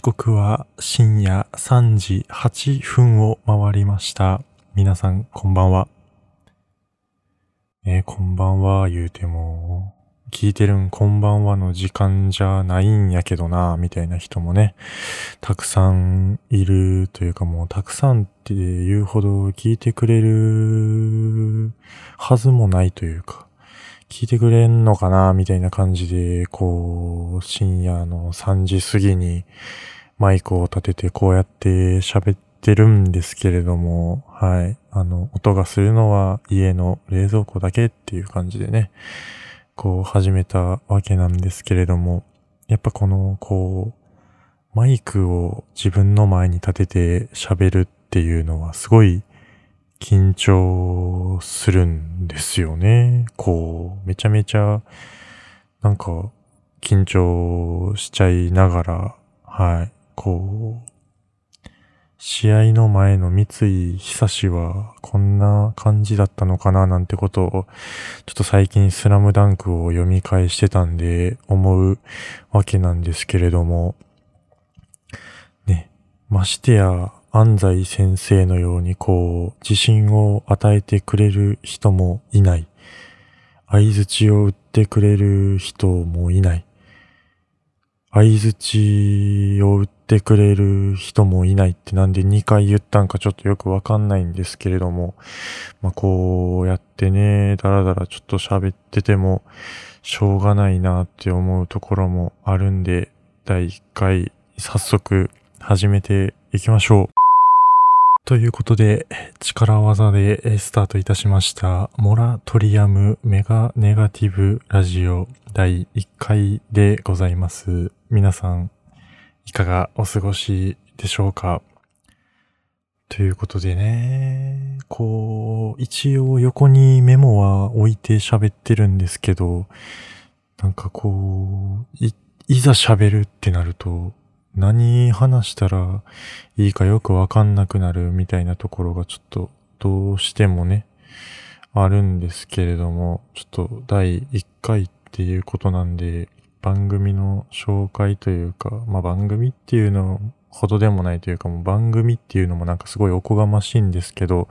時刻は深夜3時8分を回りました。皆さん、こんばんは。えーこんばんは、言うても、聞いてるん、こんばんはの時間じゃないんやけどな、みたいな人もね、たくさんいるというかもう、たくさんって言うほど聞いてくれるはずもないというか、聞いてくれんのかなみたいな感じで、こう、深夜の3時過ぎにマイクを立ててこうやって喋ってるんですけれども、はい。あの、音がするのは家の冷蔵庫だけっていう感じでね、こう始めたわけなんですけれども、やっぱこの、こう、マイクを自分の前に立てて喋るっていうのはすごい緊張するんですよね。こう、めちゃめちゃ、なんか、緊張しちゃいながら、はい、こう、試合の前の三井久志はこんな感じだったのかななんてことを、ちょっと最近スラムダンクを読み返してたんで思うわけなんですけれども、ね、ましてや安西先生のようにこう、自信を与えてくれる人もいない。相槌を打ってくれる人もいない。相槌を打ってくれる人もいないってなんで2回言ったんかちょっとよくわかんないんですけれども、まあ、こうやってね、だらだらちょっと喋っててもしょうがないなって思うところもあるんで、第1回早速始めていきましょう。ということで、力技でスタートいたしました、モラトリアムメガネガティブラジオ第1回でございます。皆さん、いかがお過ごしでしょうか？ということでね、こう、一応横にメモは置いて喋ってるんですけど、なんかこう、い、いざ喋るってなると、何話したらいいかよくわかんなくなるみたいなところがちょっとどうしてもね、あるんですけれども、ちょっと第1回っていうことなんで、番組の紹介というか、まあ番組っていうのほどでもないというか、もう番組っていうのもなんかすごいおこがましいんですけど、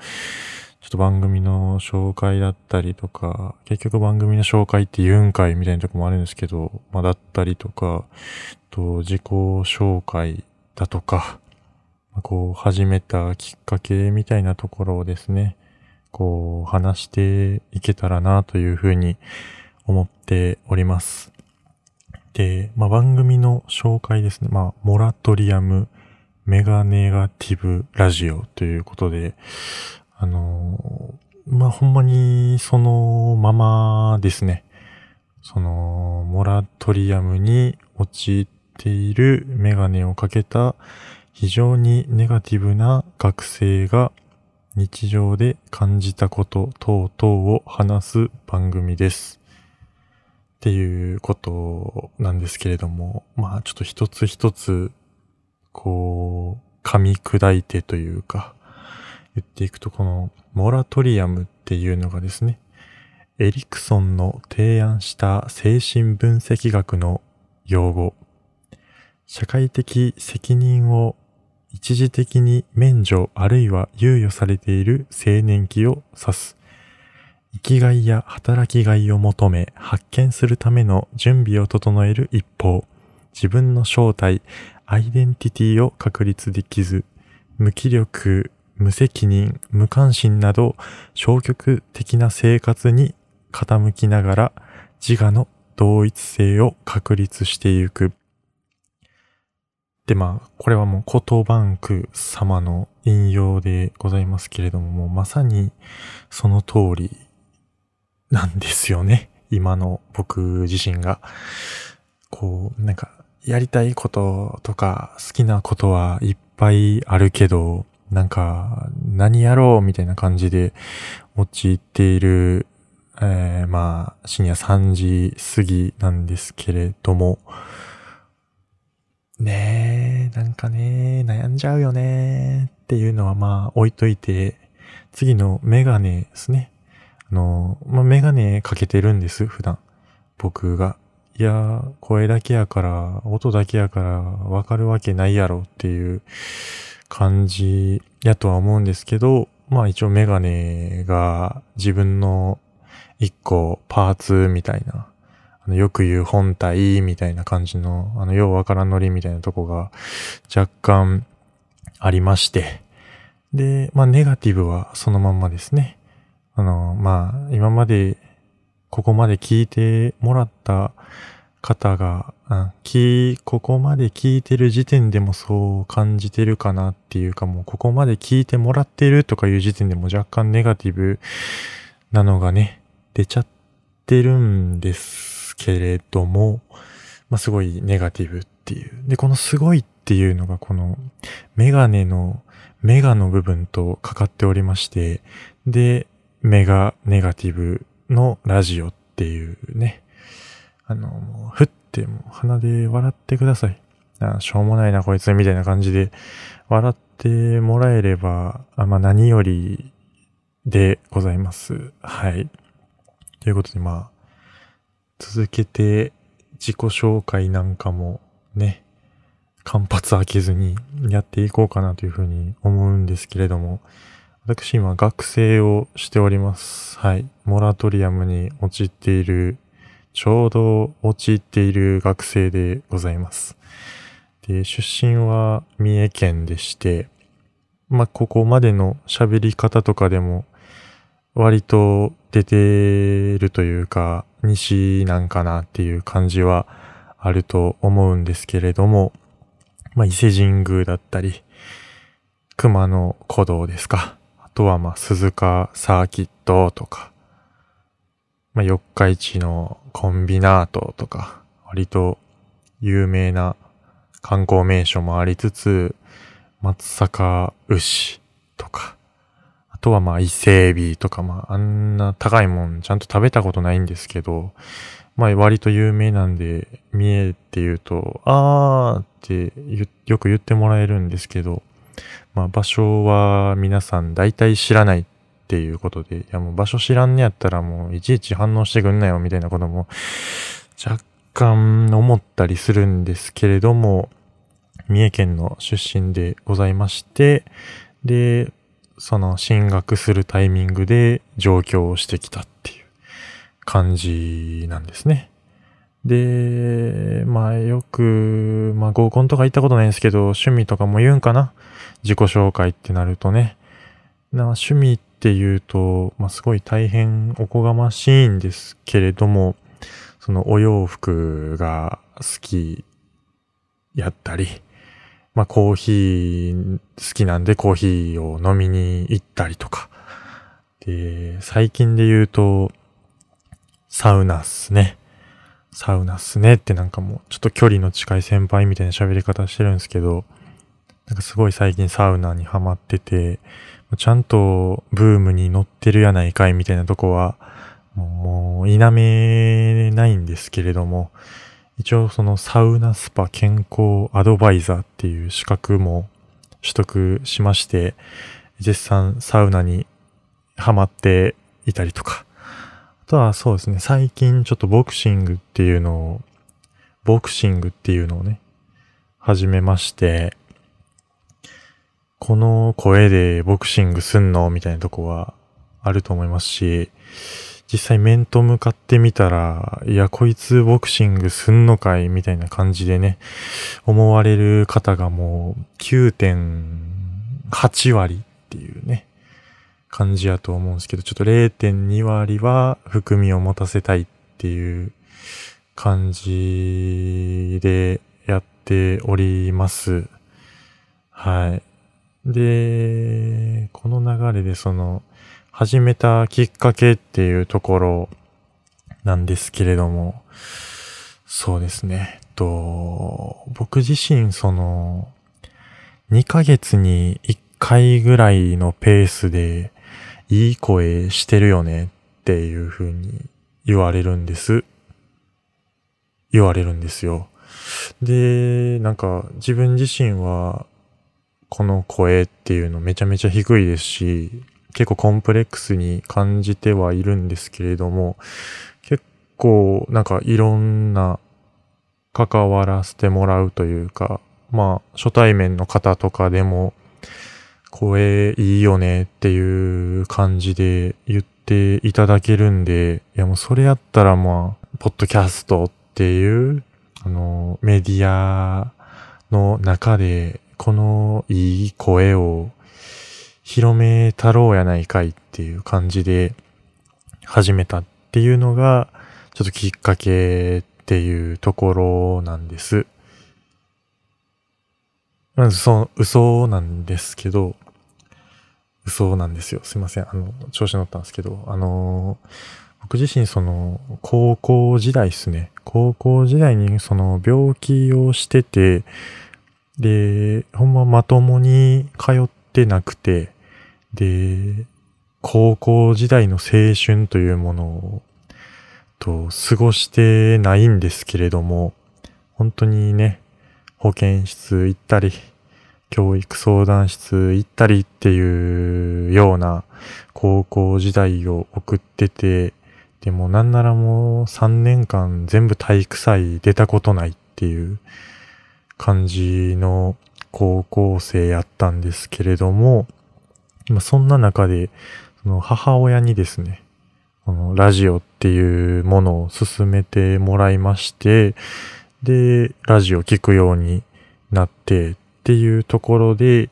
ちょっと番組の紹介だったりとか、結局番組の紹介って言うんかいみたいなとこもあるんですけど、まあだったりとか、と自己紹介だとか、こう始めたきっかけみたいなところをですね、こう話していけたらなというふうに思っております。で、まあ番組の紹介ですね。まあモラトリアムメガネガティブラジオということで、まあほんまにそのままですね。その、モラトリアムに陥っているメガネをかけた非常にネガティブな学生が日常で感じたこと等々を話す番組です。っていうことなんですけれども、まあちょっと一つ一つ、こう、噛み砕いてというか、言っていくとこのモラトリアムっていうのがですね、エリクソンの提案した精神分析学の用語、社会的責任を一時的に免除あるいは猶予されている青年期を指す。生きがいや働きがいを求め発見するための準備を整える一方、自分の正体、アイデンティティを確立できず、無気力、無責任、無関心など消極的な生活に傾きながら自我の同一性を確立していく。で、まあ、これはもうコトバンク様の引用でございますけれども、もうまさにその通りなんですよね。今の僕自身が。こう、なんか、やりたいこととか好きなことはいっぱいあるけど、なんか、何やろうみたいな感じで陥っている、えー、まあ、深夜3時過ぎなんですけれども、ねえ、なんかね、悩んじゃうよねっていうのはまあ置いといて、次のメガネですね。あの、まあ、メガネかけてるんです、普段。僕が。いや、声だけやから、音だけやからわかるわけないやろっていう感じやとは思うんですけど、まあ一応メガネが自分の一個パーツみたいな、あのよく言う本体みたいな感じの、あのようわからんノリみたいなとこが若干ありまして、で、まあネガティブはそのまんまですね。あの、まあ今までここまで聞いてもらった方が、あここまで聞いてる時点でもそう感じてるかなっていうかもうここまで聞いてもらってるとかいう時点でも若干ネガティブなのがね、出ちゃってるんですけれども、まあ、すごいネガティブっていう。で、このすごいっていうのがこのメガネのメガの部分とかかっておりまして、で、メガネガティブのラジオっていうね。あの、ふっもう鼻で笑ってください。あしょうもないなこいつみたいな感じで笑ってもらえれば、あまあ、何よりでございます。はい。ということでまあ、続けて自己紹介なんかもね、間髪開けずにやっていこうかなというふうに思うんですけれども、私今学生をしております。はい。モラトリアムに陥っている、ちょうど陥っている学生でございます。で、出身は三重県でして、まあ、ここまでの喋り方とかでも、割と出てるというか、西なんかなっていう感じはあると思うんですけれども、まあ、伊勢神宮だったり、熊野古道ですか。あとは、まあ、鈴鹿サーキットとか、まあ、四日市のコンビナートとか、割と有名な観光名所もありつつ、松阪牛とか、あとはまあ伊勢海老とか、まああんな高いもんちゃんと食べたことないんですけど、まあ割と有名なんで、見えって言うと、あーってよく言ってもらえるんですけど、まあ場所は皆さん大体知らないっていうことで、いやもう場所知らんねやったらもういちいち反応してくんなよみたいなことも若干思ったりするんですけれども、三重県の出身でございまして、で、その進学するタイミングで上京をしてきたっていう感じなんですね。で、まあよく、まあ合コンとか行ったことないんですけど、趣味とかも言うんかな？自己紹介ってなるとね。な趣味っていうと、まあすごい大変おこがましいんですけれども、そのお洋服が好きやったり、まあコーヒー好きなんでコーヒーを飲みに行ったりとか。で、最近で言うと、サウナっすね。サウナっすねってなんかもうちょっと距離の近い先輩みたいな喋り方してるんですけど、なんかすごい最近サウナにハマってて、ちゃんとブームに乗ってるやないかいみたいなとこは、もう否めないんですけれども、一応そのサウナスパ健康アドバイザーっていう資格も取得しまして、絶賛サウナにハマっていたりとか、あとはそうですね、最近ちょっとボクシングっていうのを、ボクシングっていうのをね、始めまして、この声でボクシングすんのみたいなとこはあると思いますし、実際面と向かってみたら、いや、こいつボクシングすんのかいみたいな感じでね、思われる方がもう9.8割っていうね、感じやと思うんですけど、ちょっと0.2割は含みを持たせたいっていう感じでやっております。はい。で、この流れでその、始めたきっかけっていうところなんですけれども、そうですね。と、僕自身その、2ヶ月に1回ぐらいのペースでいい声してるよねっていう風に言われるんです。言われるんですよ。で、なんか自分自身はこの声っていうのめちゃめちゃ低いですし、結構コンプレックスに感じてはいるんですけれども、結構なんかいろんな関わらせてもらうというか、まあ、初対面の方とかでも、声いいよねっていう感じで言っていただけるんで、いやもうそれやったらまあ、ポッドキャストっていう、あの、メディアの中で、このいい声を広めたろうやないかいっていう感じで始めたっていうのが、ちょっときっかけっていうところなんです。まずそう、嘘なんですけど、嘘なんですよ。すいません。あの、調子乗ったんですけど、あの僕自身その、高校時代ですね。高校時代にその病気をしてて、で、ほんままともに通ってなくて、で、高校時代の青春というものを、と、過ごしてないんですけれども、本当にね、保健室行ったり、教育相談室行ったりっていうような高校時代を送ってて、でもなんならもう3年間全部体育祭出たことないっていう感じの高校生やったんですけれども、まそんな中で、その母親にですね、このラジオっていうものを進めてもらいまして、で、ラジオ聞くようになってっていうところで、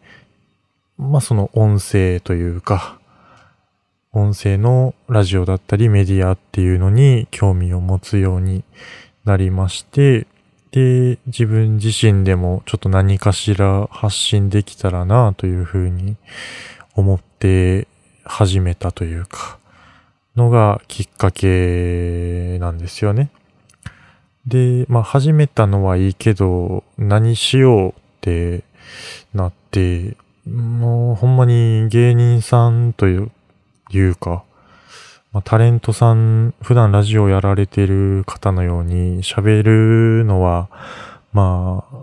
まあその音声というか、音声のラジオだったりメディアっていうのに興味を持つようになりまして、で、自分自身でもちょっと何かしら発信できたらなというふうに思って始めたというか、のがきっかけなんですよね。で、まあ始めたのはいいけど、何しようってなって、もうほんまに芸人さんというか、まあ、タレントさん、普段ラジオやられてる方のように喋るのは、まあ、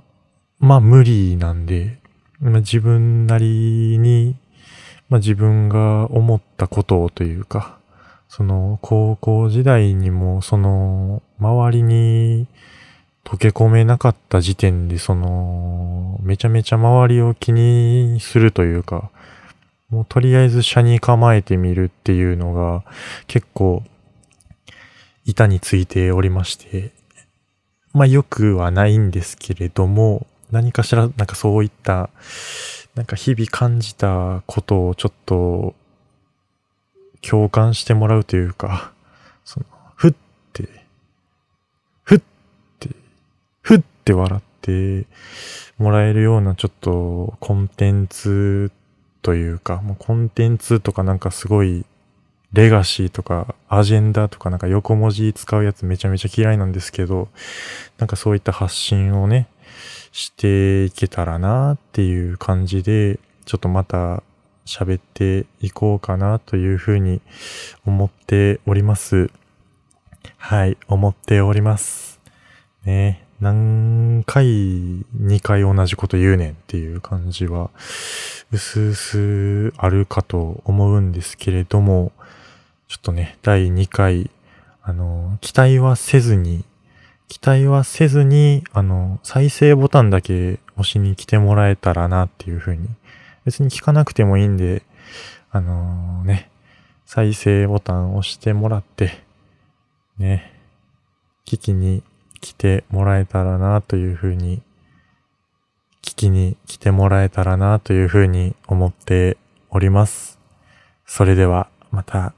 まあ無理なんで、まあ、自分なりにまあ、自分が思ったことをというか、その高校時代にもその周りに溶け込めなかった時点でそのめちゃめちゃ周りを気にするというか、もうとりあえず車に構えてみるっていうのが結構板についておりまして、まあよくはないんですけれども、何かしらなんかそういったなんか日々感じたことをちょっと共感してもらうというか、その、ふって、ふって、ふって笑ってもらえるようなちょっとコンテンツというか、もうコンテンツとかなんかすごいレガシーとかアジェンダとかなんか横文字使うやつめちゃめちゃ嫌いなんですけど、なんかそういった発信をね、していけたらなっていう感じで、ちょっとまた喋っていこうかなというふうに思っております。はい、思っております。ね何回、2回同じこと言うねんっていう感じは、うすうすあるかと思うんですけれども、ちょっとね、第2回、あの、期待はせずに期待はせずに、あの、再生ボタンだけ押しに来てもらえたらなっていうふうに。別に聞かなくてもいいんで、あのー、ね、再生ボタン押してもらって、ね、聞きに来てもらえたらなというふうに、聞きに来てもらえたらなというふうに思っております。それではまた